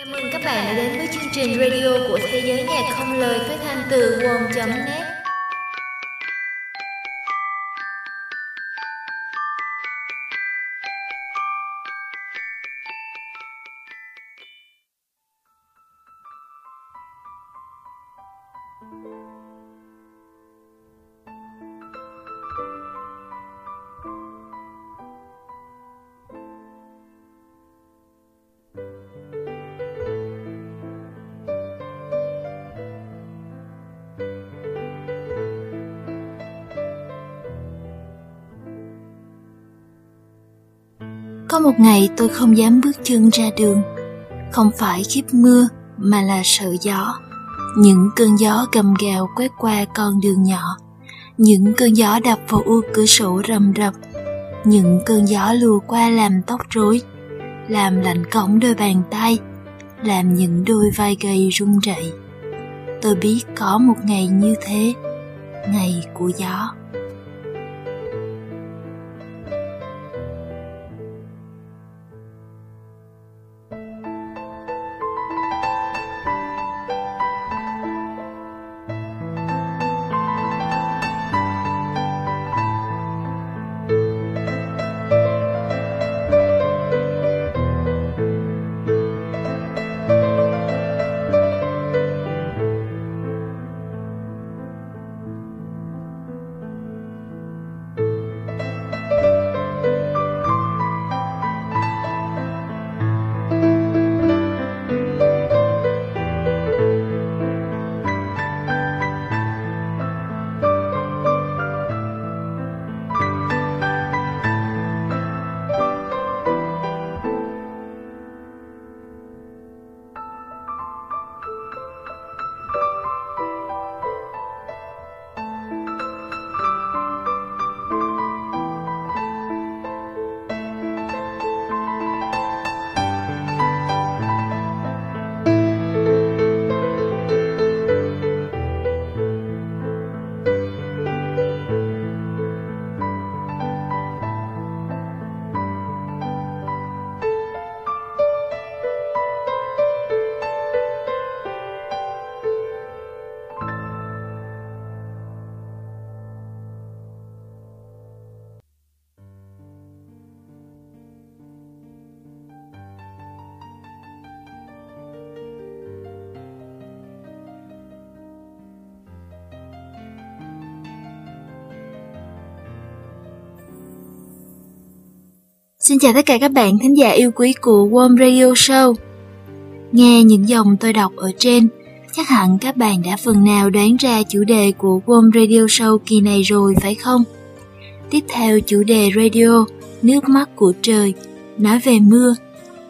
Chào mừng các bạn đã đến với chương trình radio của Thế giới nhạc không lời phát thanh từ wom.net Có một ngày tôi không dám bước chân ra đường. Không phải khiếp mưa, mà là sợ gió. Những cơn gió gầm gào quét qua con đường nhỏ. Những cơn gió đập vào ô cửa sổ rầm rập. Những cơn gió lùa qua làm tóc rối, Làm lạnh cổng đôi bàn tay, Làm những đôi vai gầy run rẩy. Tôi biết có một ngày như thế, Ngày của gió. Xin chào tất cả các bạn thính giả yêu quý của Warm Radio Show. Nghe những dòng tôi đọc ở trên, chắc hẳn các bạn đã phần nào đoán ra chủ đề của Warm Radio Show kỳ này rồi phải không? Tiếp theo chủ đề radio, nước mắt của trời, nói về mưa.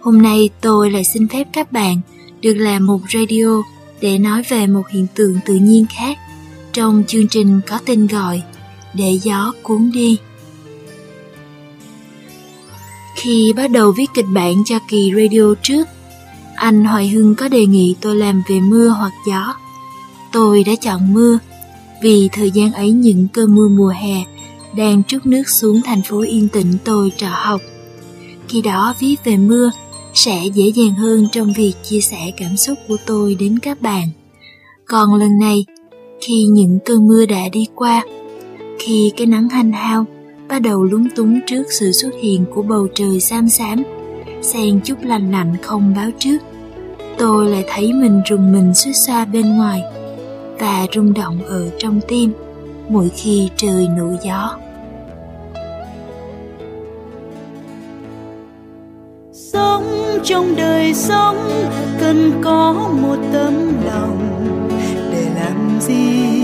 Hôm nay tôi lại xin phép các bạn được làm một radio để nói về một hiện tượng tự nhiên khác trong chương trình có tên gọi Để gió cuốn đi. Khi bắt đầu viết kịch bản cho kỳ radio trước, anh Hoài Hưng có đề nghị tôi làm về mưa hoặc gió. Tôi đã chọn mưa vì thời gian ấy những cơn mưa mùa hè đang trút nước xuống thành phố yên tĩnh tôi trọ học. Khi đó viết về mưa sẽ dễ dàng hơn trong việc chia sẻ cảm xúc của tôi đến các bạn. Còn lần này, khi những cơn mưa đã đi qua, khi cái nắng hanh hao bắt đầu lúng túng trước sự xuất hiện của bầu trời xám xám, xen chút lành lạnh không báo trước. Tôi lại thấy mình rùng mình suýt xa bên ngoài và rung động ở trong tim mỗi khi trời nổi gió. Sống trong đời sống cần có một tấm lòng để làm gì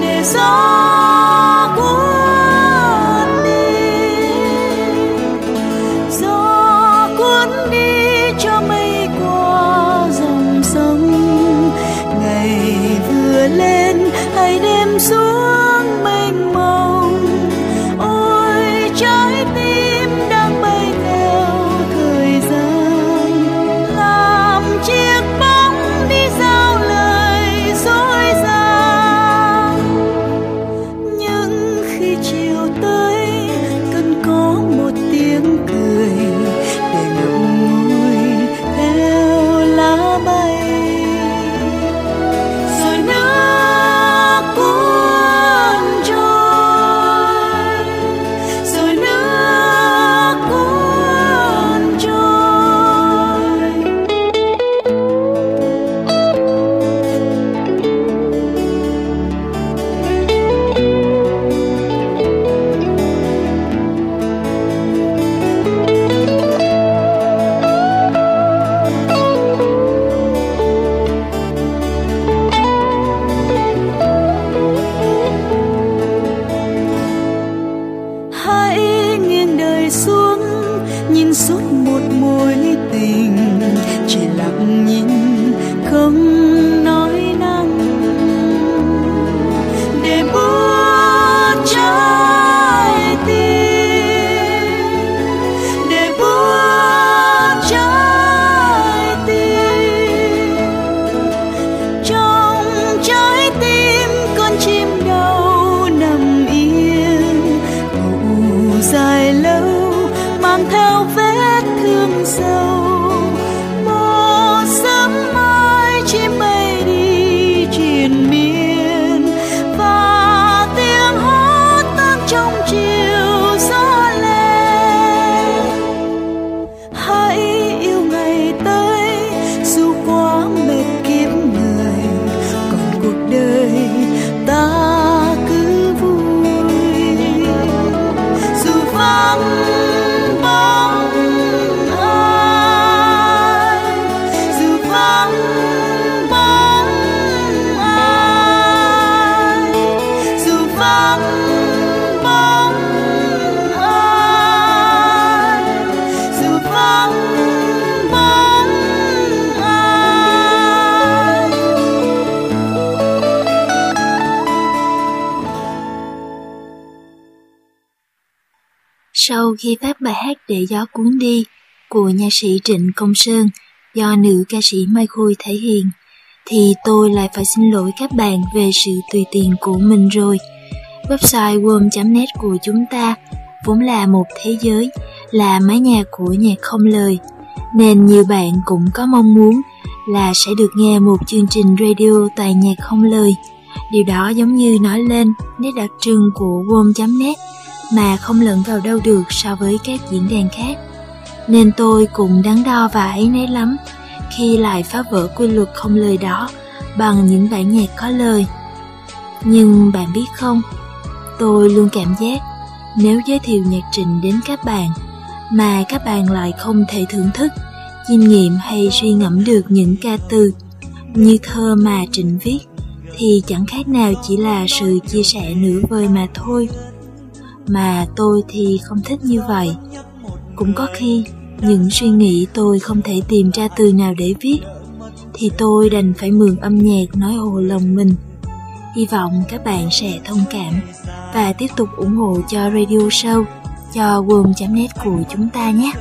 để gió Để gió cuốn đi của nhạc sĩ Trịnh Công Sơn do nữ ca sĩ Mai Khôi thể hiện, thì tôi lại phải xin lỗi các bạn về sự tùy tiện của mình rồi. Website worm.net của chúng ta vốn là một thế giới, là mái nhà của nhạc không lời, nên nhiều bạn cũng có mong muốn là sẽ được nghe một chương trình radio toàn nhạc không lời. Điều đó giống như nói lên nét đặc trưng của worm.net mà không lẫn vào đâu được so với các diễn đàn khác. Nên tôi cũng đắn đo và ấy nấy lắm khi lại phá vỡ quy luật không lời đó bằng những bản nhạc có lời. Nhưng bạn biết không, tôi luôn cảm giác nếu giới thiệu nhạc trình đến các bạn mà các bạn lại không thể thưởng thức, chiêm nghiệm hay suy ngẫm được những ca từ như thơ mà Trịnh viết thì chẳng khác nào chỉ là sự chia sẻ nửa vời mà thôi. Mà tôi thì không thích như vậy. Cũng có khi, những suy nghĩ tôi không thể tìm ra từ nào để viết, thì tôi đành phải mượn âm nhạc nói hồ lòng mình. Hy vọng các bạn sẽ thông cảm và tiếp tục ủng hộ cho radio show, cho worm.net của chúng ta nhé.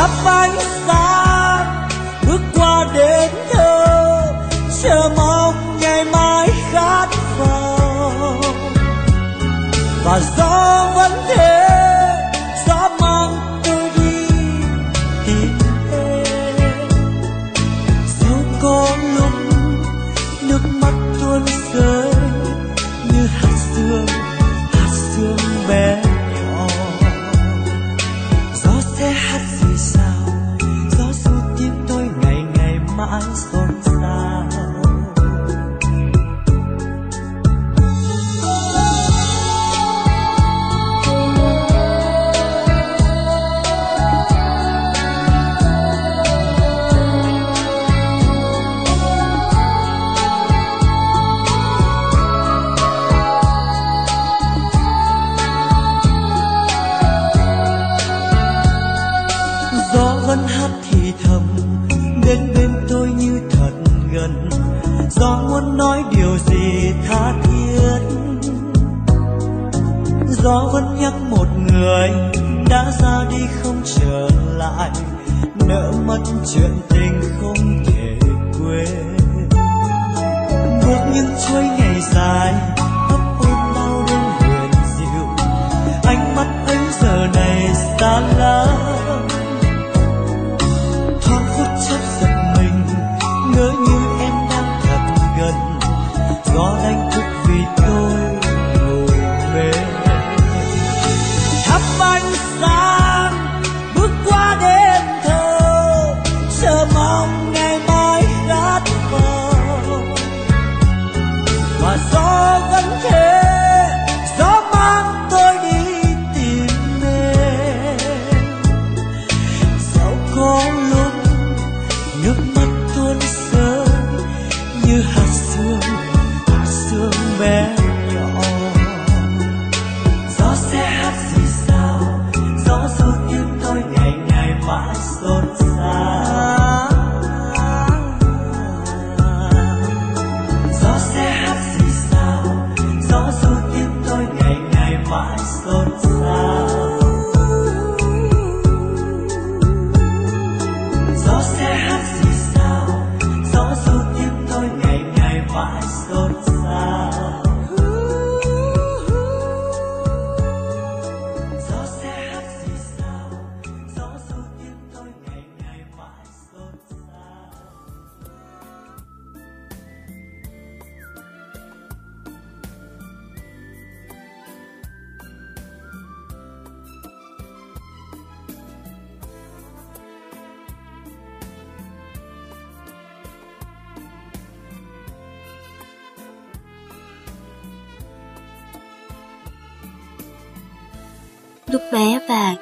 Thắp ánh sáng, bước qua đến thơ chờ mong ngày mai khát vọng. Và gió vẫn thế gió vẫn nhắc một người, đã ra đi không trở lại, nỡ mất chuyện tình không thể quên. Bước những chuỗi ngày dài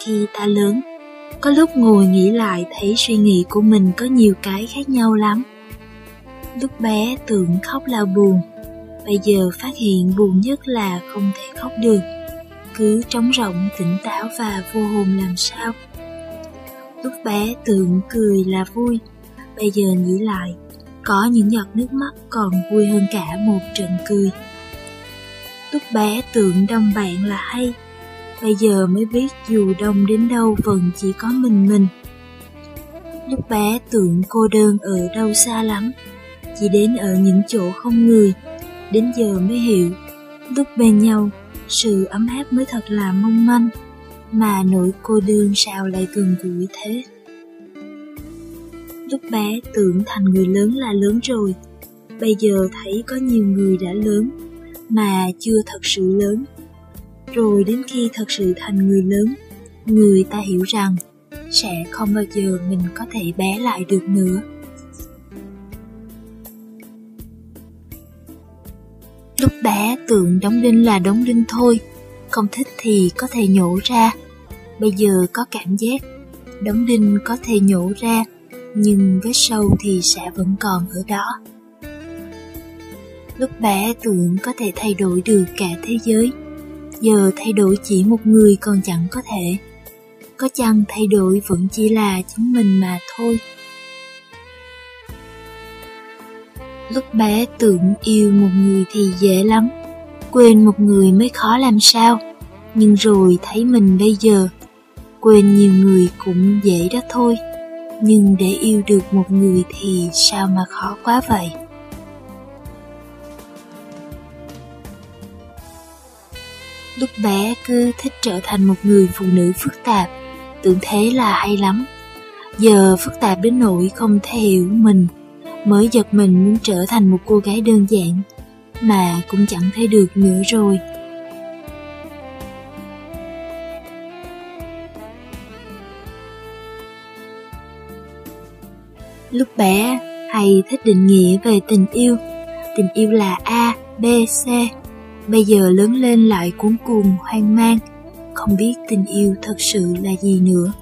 khi ta lớn, có lúc ngồi nghĩ lại thấy suy nghĩ của mình có nhiều cái khác nhau lắm. Lúc bé tưởng khóc là buồn, bây giờ phát hiện buồn nhất là không thể khóc được, cứ trống rỗng tỉnh táo và vô hồn làm sao. Lúc bé tưởng cười là vui, bây giờ nghĩ lại, có những giọt nước mắt còn vui hơn cả một trận cười. Lúc bé tưởng đông bạn là hay, bây giờ mới biết dù đông đến đâu vẫn chỉ có mình mình. Lúc bé tưởng cô đơn ở đâu xa lắm, chỉ đến ở những chỗ không người, đến giờ mới hiểu, lúc bên nhau, sự ấm áp mới thật là mong manh, mà nỗi cô đơn sao lại gần gũi thế. Lúc bé tưởng thành người lớn là lớn rồi, bây giờ thấy có nhiều người đã lớn, mà chưa thật sự lớn. Rồi đến khi thật sự thành người lớn, người ta hiểu rằng sẽ không bao giờ mình có thể bé lại được nữa. Lúc bé tưởng đóng đinh là đóng đinh thôi, không thích thì có thể nhổ ra. Bây giờ có cảm giác, đóng đinh có thể nhổ ra, nhưng vết sâu thì sẽ vẫn còn ở đó. Lúc bé tưởng có thể thay đổi được cả thế giới, giờ thay đổi chỉ một người còn chẳng có thể. Có chăng thay đổi vẫn chỉ là chính mình mà thôi. Lúc bé tưởng yêu một người thì dễ lắm, quên một người mới khó làm sao. Nhưng rồi thấy mình bây giờ, quên nhiều người cũng dễ đó thôi. Nhưng để yêu được một người thì sao mà khó quá vậy? Lúc bé cứ thích trở thành một người phụ nữ phức tạp, tưởng thế là hay lắm. Giờ phức tạp đến nỗi không thể hiểu mình, mới giật mình muốn trở thành một cô gái đơn giản, mà cũng chẳng thấy được nữa rồi. Lúc bé, hay thích định nghĩa về tình yêu. Tình yêu là A, B, C. Bây giờ lớn lên lại cuốn cuồng, hoang mang, không biết tình yêu thật sự là gì nữa.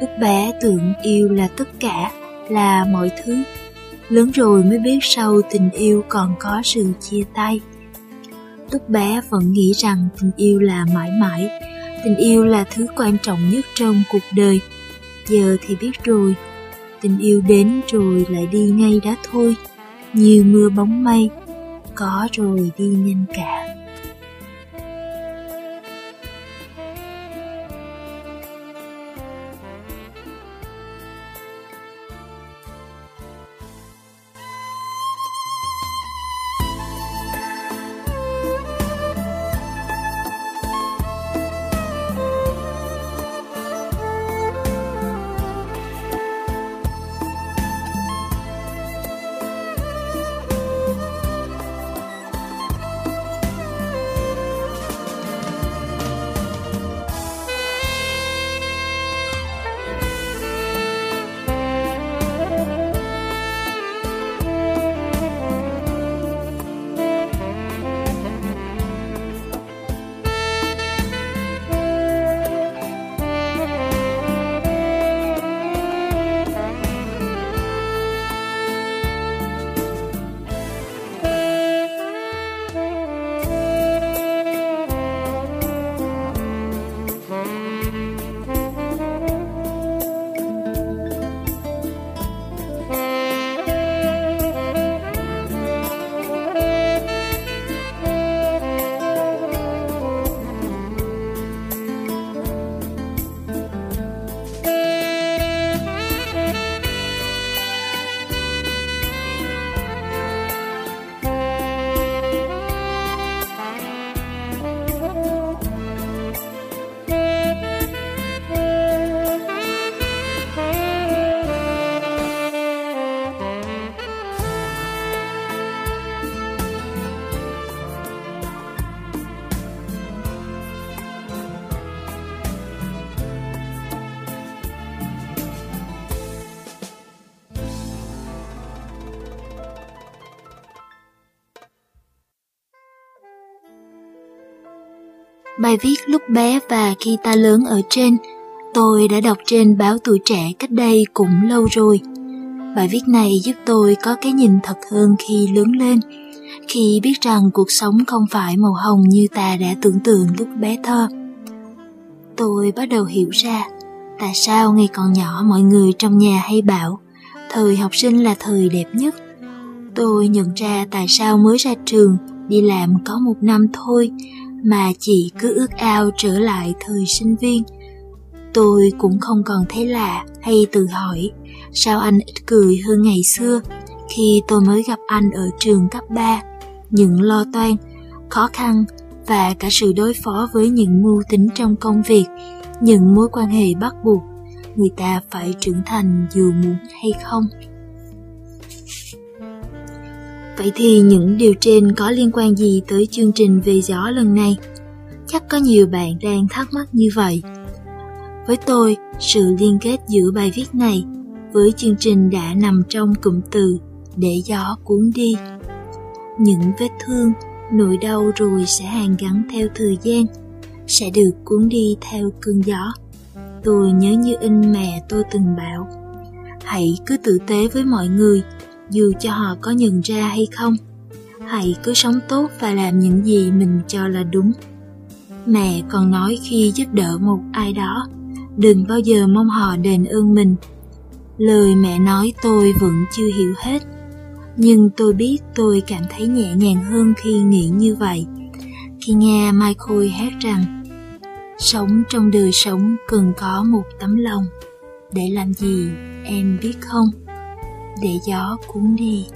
Lúc bé tưởng yêu là tất cả, là mọi thứ. Lớn rồi mới biết sau tình yêu còn có sự chia tay. Lúc bé vẫn nghĩ rằng tình yêu là mãi mãi, tình yêu là thứ quan trọng nhất trong cuộc đời. Giờ thì biết rồi, tình yêu đến rồi lại đi ngay đó thôi, như mưa bóng mây, có rồi đi nhanh cả. Bài viết lúc bé và khi ta lớn ở trên, tôi đã đọc trên báo tuổi trẻ cách đây cũng lâu rồi. Bài viết này giúp tôi có cái nhìn thật hơn khi lớn lên, khi biết rằng cuộc sống không phải màu hồng như ta đã tưởng tượng lúc bé thơ. Tôi bắt đầu hiểu ra, Tại sao ngày còn nhỏ mọi người trong nhà hay bảo thời học sinh là thời đẹp nhất? Tôi nhận ra tại sao mới ra trường đi làm có một năm thôi mà chị cứ ước ao trở lại thời sinh viên. Tôi cũng không còn thấy lạ hay tự hỏi sao anh ít cười hơn ngày xưa khi tôi mới gặp anh ở trường cấp 3. Những lo toan, khó khăn và cả sự đối phó với những mưu tính trong công việc, những mối quan hệ bắt buộc, người ta phải trưởng thành dù muốn hay không. Vậy thì những điều trên có liên quan gì tới chương trình về gió lần này? Chắc có nhiều bạn đang thắc mắc như vậy. Với tôi, sự liên kết giữa bài viết này với chương trình đã nằm trong cụm từ để gió cuốn đi. Những vết thương, nỗi đau rồi sẽ hàn gắn theo thời gian, sẽ được cuốn đi theo cơn gió. Tôi nhớ như in mẹ tôi từng bảo, hãy cứ tử tế với mọi người, dù cho họ có nhận ra hay không. Hãy cứ sống tốt và làm những gì mình cho là đúng. Mẹ còn nói khi giúp đỡ một ai đó, đừng bao giờ mong họ đền ơn mình. Lời mẹ nói tôi vẫn chưa hiểu hết, nhưng tôi biết tôi cảm thấy nhẹ nhàng hơn khi nghĩ như vậy. Khi nghe Michael hát rằng, sống trong đời sống cần có một tấm lòng, để làm gì em biết không? Để gió cuốn đi.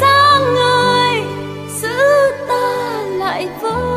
Sáng ơi giữ ta lại với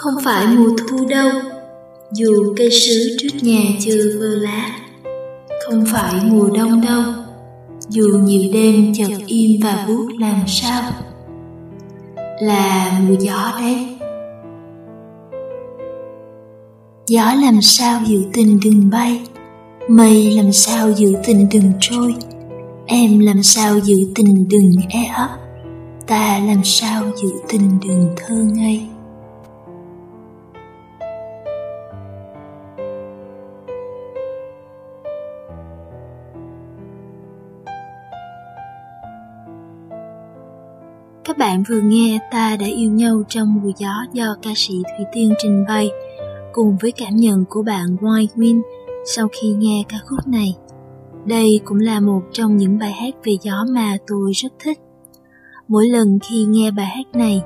Không phải mùa thu đâu, Dù cây sứ trước nhà chưa vơ lá. Không phải mùa đông đâu, Dù nhiều đêm chợt im và buốt làm sao. Là mùa gió đấy. Gió làm sao giữ tình đừng bay, Mây làm sao giữ tình đừng trôi. Em làm sao giữ tình đừng e ấp, Ta làm sao giữ tình đừng thơ ngây. Bạn vừa nghe Ta đã yêu nhau trong mùa gió do ca sĩ Thủy Tiên trình bày cùng với cảm nhận của bạn White Win sau khi nghe ca khúc này. Đây cũng là một trong những bài hát về gió mà tôi rất thích. Mỗi lần khi nghe bài hát này,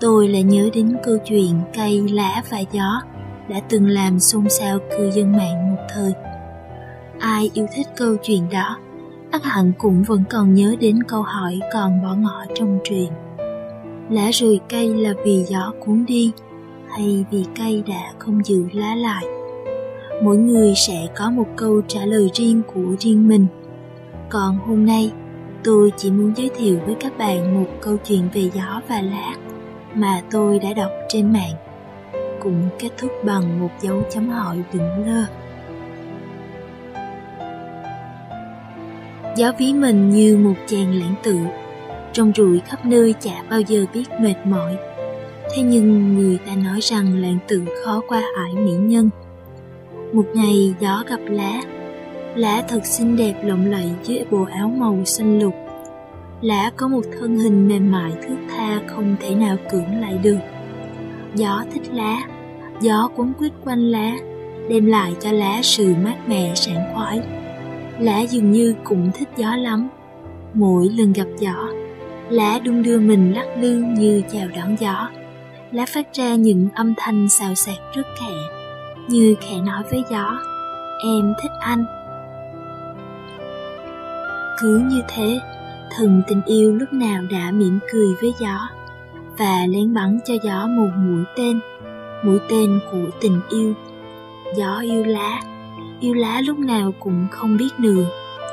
tôi lại nhớ đến câu chuyện cây, lá và gió đã từng làm xôn xao cư dân mạng một thời. Ai yêu thích câu chuyện đó, ắt hẳn cũng vẫn còn nhớ đến câu hỏi còn bỏ ngỏ trong truyền. Lá rùi cây là vì gió cuốn đi, hay vì cây đã không giữ lá lại? Mỗi người sẽ có một câu trả lời riêng của riêng mình. Còn hôm nay, tôi chỉ muốn giới thiệu với các bạn một câu chuyện về gió và lá mà tôi đã đọc trên mạng cũng kết thúc bằng một dấu chấm hỏi đừng lơ. Gió ví mình như một chàng lãng tử, trong ruổi khắp nơi chả bao giờ biết mệt mỏi. Thế nhưng người ta nói rằng lãng tử khó qua ải mỹ nhân. Một ngày gió gặp lá, lá thật xinh đẹp lộng lẫy dưới bộ áo màu xanh lục. Lá có một thân hình mềm mại thước tha không thể nào cưỡng lại được. Gió thích lá, gió cuốn quýt quanh lá, đem lại cho lá sự mát mẻ sảng khoái lá dường như cũng thích gió lắm mỗi lần gặp gió lá đung đưa mình lắc lư như chào đón gió. Lá phát ra những âm thanh xào xạc rất khẽ như khẽ nói với gió em thích anh. Cứ như thế thần tình yêu lúc nào đã mỉm cười với gió và lén bắn cho gió một mũi tên mũi tên của tình yêu. Gió yêu lá yêu lá lúc nào cũng không biết đường,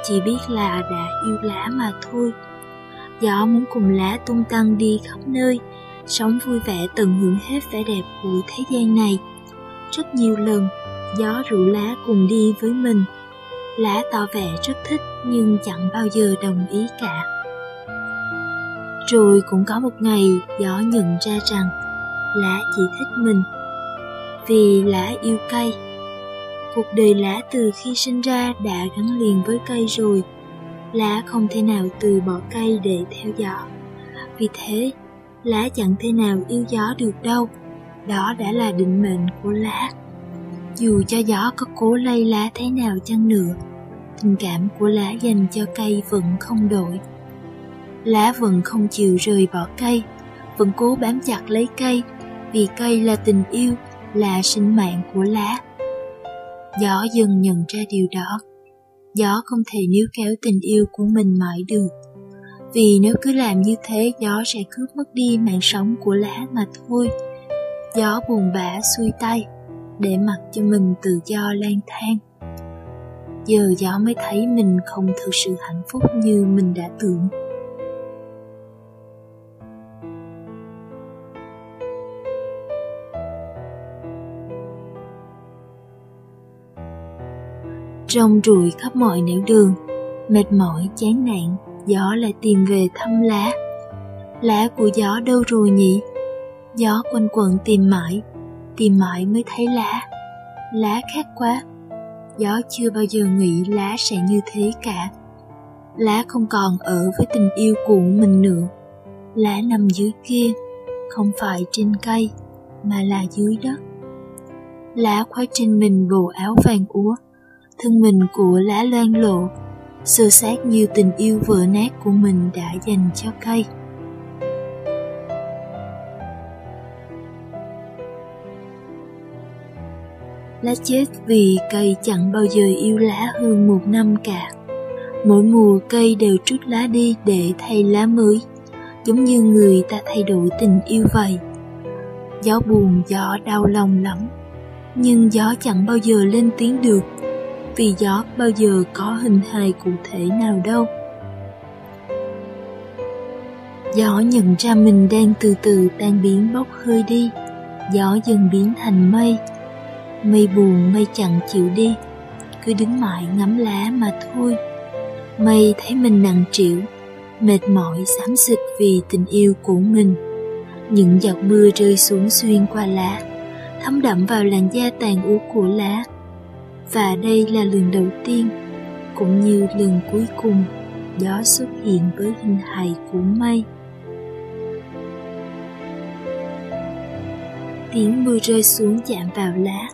chỉ biết là đã yêu lá mà thôi gió muốn cùng lá tung tăng đi khắp nơi sống vui vẻ tận hưởng hết vẻ đẹp của thế gian này. Rất nhiều lần, gió rủ lá cùng đi với mình. Lá tỏ vẻ rất thích nhưng chẳng bao giờ đồng ý cả. Rồi cũng có một ngày, gió nhận ra rằng lá chỉ thích mình. Vì lá yêu cây. Cuộc đời lá từ khi sinh ra đã gắn liền với cây rồi. Lá không thể nào từ bỏ cây để theo gió. Vì thế, lá chẳng thể nào yêu gió được đâu. Đó đã là định mệnh của lá. Dù cho gió có cố lay lá thế nào chăng nữa, tình cảm của lá dành cho cây vẫn không đổi. Lá vẫn không chịu rời bỏ cây, vẫn cố bám chặt lấy cây, vì cây là tình yêu, là sinh mạng của lá. Gió dần nhận ra điều đó. Gió không thể níu kéo tình yêu của mình mãi được. Vì nếu cứ làm như thế, gió sẽ cướp mất đi mạng sống của lá mà thôi. Gió buồn bã xuôi tay, để mặc cho mình tự do lang thang. Giờ gió mới thấy mình không thực sự hạnh phúc như mình đã tưởng. Rong ruổi khắp mọi nẻo đường, mệt mỏi chán nản, gió lại tìm về thăm lá. Lá của gió đâu rồi nhỉ? Gió quanh quẩn tìm mãi, tìm mãi mới thấy lá. Lá khác quá, gió chưa bao giờ nghĩ lá sẽ như thế cả. Lá không còn ở với tình yêu của mình nữa. Lá nằm dưới kia, không phải trên cây, mà là dưới đất. Lá khoác trên mình bộ áo vàng úa, thân mình của lá loan lộ, sơ sát như tình yêu vỡ nát của mình đã dành cho cây. Lá chết vì cây chẳng bao giờ yêu lá hơn một năm cả. Mỗi mùa cây đều trút lá đi để thay lá mới, giống như người ta thay đổi tình yêu vậy. Gió buồn, gió đau lòng lắm, nhưng gió chẳng bao giờ lên tiếng được, vì gió bao giờ có hình hài cụ thể nào đâu. Gió nhận ra mình đang từ từ tan biến bốc hơi đi, gió dần biến thành mây, Mây buồn mây chẳng chịu đi. Cứ đứng mãi ngắm lá mà thôi. Mây thấy mình nặng trĩu Mệt mỏi xám xịt vì tình yêu của mình. Những giọt mưa rơi xuống xuyên qua lá Thấm đậm vào làn da tàn úa của lá. Và đây là lần đầu tiên Cũng như lần cuối cùng Gió xuất hiện với hình hài của mây tiếng mưa rơi xuống chạm vào lá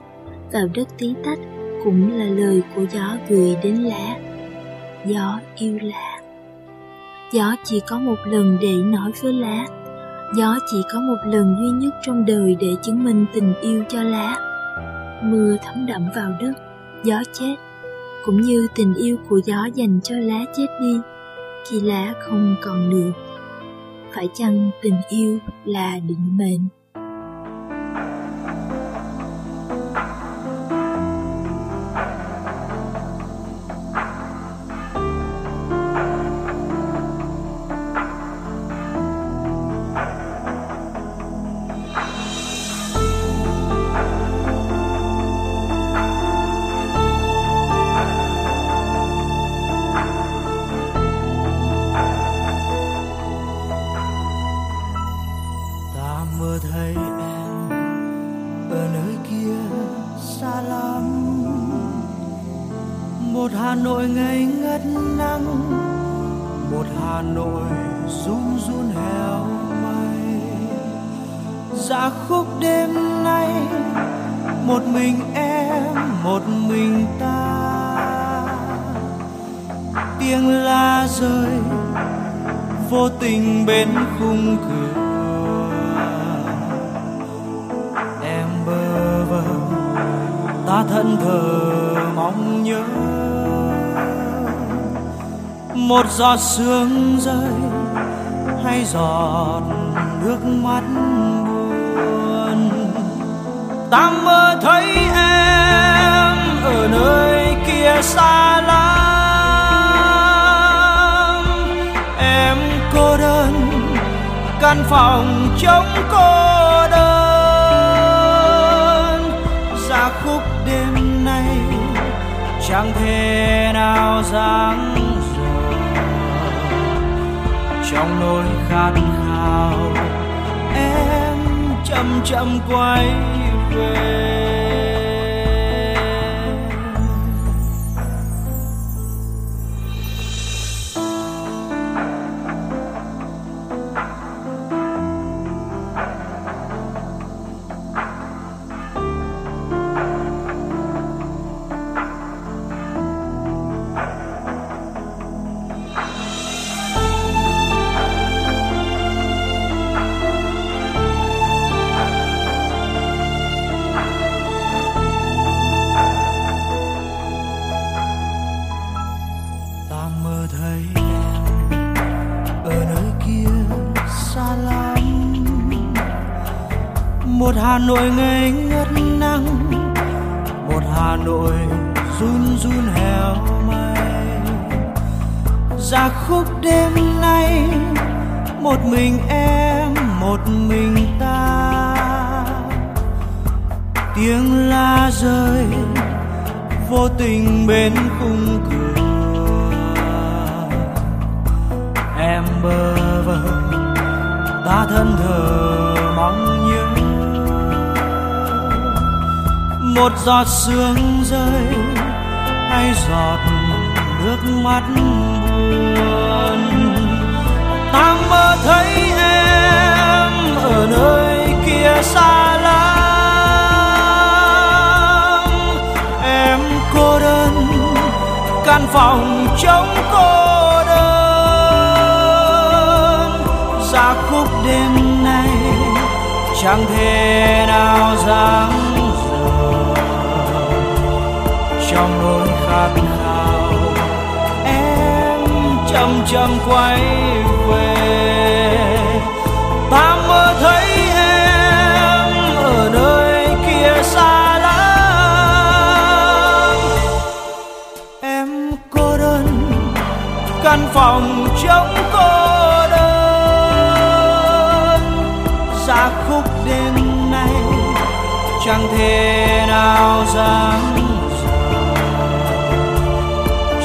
vào đất tí tách cũng là lời của gió gửi đến lá. Gió yêu lá. Gió chỉ có một lần để nói với lá. Gió chỉ có một lần duy nhất trong đời để chứng minh tình yêu cho lá. Mưa thấm đậm vào đất, gió chết, cũng như tình yêu của gió dành cho lá chết đi khi lá không còn nữa. Phải chăng tình yêu là định mệnh? Ở nơi kia xa lắm. Một hà nội ngây ngất nắng, một hà nội run run heo mây. Dạ khúc đêm nay, một mình em, một mình ta. Tiếng la rơi, vô tình bên khung cửa. Ta thẫn thờ mong nhớ. Một giọt sương rơi hay giọt nước mắt buồn. Ta mơ thấy em ở nơi kia xa lắm. Em cô đơn, căn phòng trống cô chẳng thể nào dáng dở trong nỗi khát khao em chậm chậm quay vô tình bên khung cửa. Em bơ vơ, ta thân thờ mong nhớ một giọt sương rơi, hay giọt nước mắt buồn. Ta mơ thấy em ở nơi kia xa lắm. Phòng trống cô đơn. Ra khúc đêm nay, chẳng thể nào dám dở trong nỗi khát khao, em chậm chậm quay phòng trống cô đơn. Ra khúc đêm nay, chẳng thể nào dám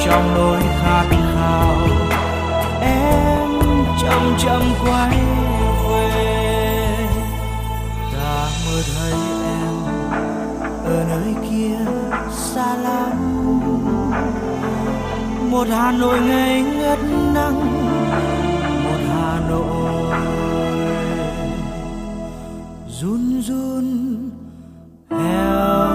trong nỗi khát khao, em chậm chậm quay về. Ta mơ thấy em ở nơi kia xa lắm. Một hà nội ngây ngất nắng một hà nội. Run run heo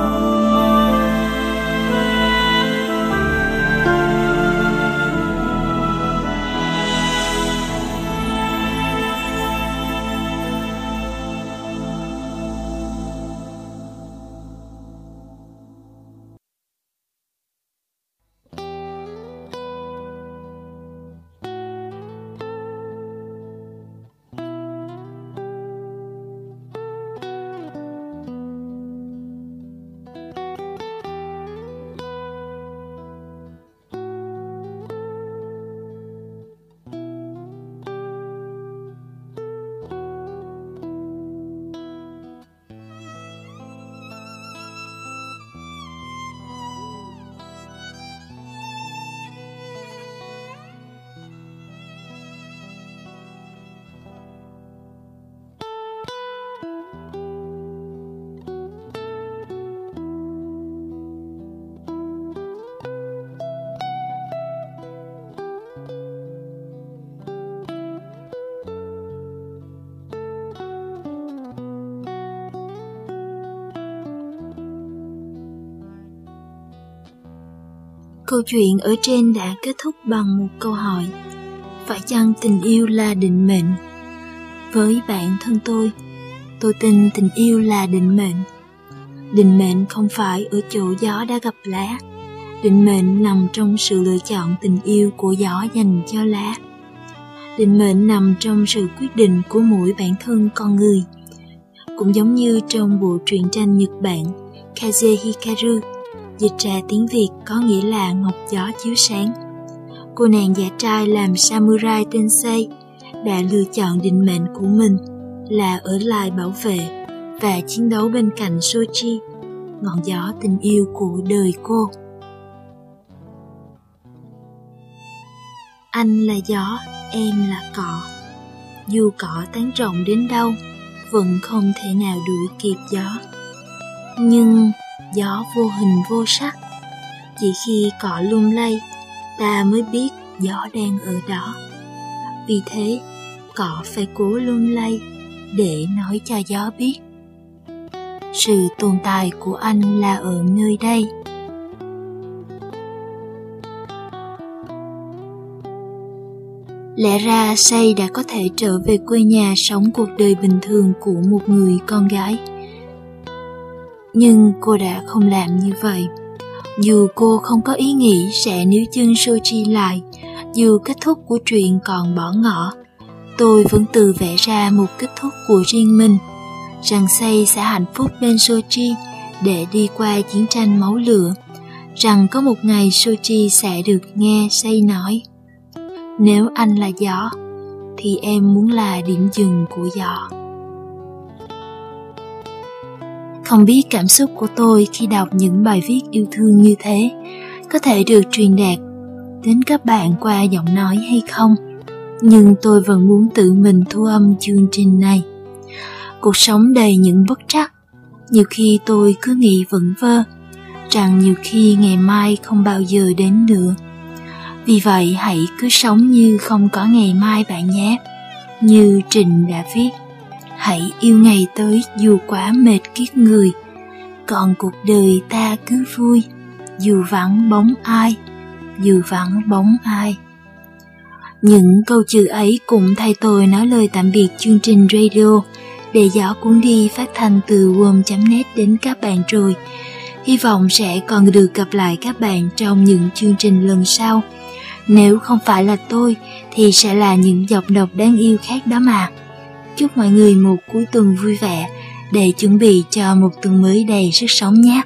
Câu chuyện ở trên đã kết thúc bằng một câu hỏi. Phải chăng tình yêu là định mệnh? Với bạn thân tôi, tôi tin tình yêu là định mệnh. Định mệnh không phải ở chỗ gió đã gặp lá. Định mệnh nằm trong sự lựa chọn tình yêu của gió dành cho lá. Định mệnh nằm trong sự quyết định của mỗi bản thân con người. Cũng giống như trong bộ truyện tranh Nhật Bản Kaze Hikaru dịch ra tiếng Việt có nghĩa là ngọc gió chiếu sáng. Cô nàng giả trai làm samurai tên Sei đã lựa chọn định mệnh của mình là ở lại bảo vệ và chiến đấu bên cạnh Sochi, ngọn gió tình yêu của đời cô. Anh là gió, em là cỏ. Dù cỏ tán rộng đến đâu, vẫn không thể nào đuổi kịp gió. Nhưng gió vô hình vô sắc. Chỉ khi cỏ lung lay, ta mới biết gió đang ở đó. Vì thế, cỏ phải cố lung lay để nói cho gió biết. Sự tồn tại của anh là ở nơi đây. Lẽ ra say đã có thể trở về quê nhà sống cuộc đời bình thường của một người con gái nhưng cô đã không làm như vậy. Dù cô không có ý nghĩ sẽ níu chân Sochi lại, dù kết thúc của chuyện còn bỏ ngỏ, tôi vẫn tự vẽ ra một kết thúc của riêng mình. rằng Say sẽ hạnh phúc bên Sochi để đi qua chiến tranh máu lửa, rằng có một ngày Sochi sẽ được nghe Say nói. Nếu anh là gió, thì em muốn là điểm dừng của gió. Không biết cảm xúc của tôi khi đọc những bài viết yêu thương như thế có thể được truyền đạt đến các bạn qua giọng nói hay không, nhưng tôi vẫn muốn tự mình thu âm chương trình này. Cuộc sống đầy những bất trắc, nhiều khi tôi cứ nghĩ vẩn vơ, rằng nhiều khi ngày mai không bao giờ đến nữa. Vì vậy hãy cứ sống như không có ngày mai bạn nhé, như Trình đã viết. Hãy yêu ngày tới dù quá mệt kiết người, còn cuộc đời ta cứ vui, dù vắng bóng ai, dù vắng bóng ai. Những câu chữ ấy cũng thay tôi nói lời tạm biệt chương trình radio để gió cuốn đi phát thanh từ warm.net đến các bạn rồi. Hy vọng sẽ còn được gặp lại các bạn trong những chương trình lần sau. Nếu không phải là tôi thì sẽ là những giọng đọc đáng yêu khác đó mà. Chúc mọi người một cuối tuần vui vẻ, để chuẩn bị cho một tuần mới đầy sức sống nhé.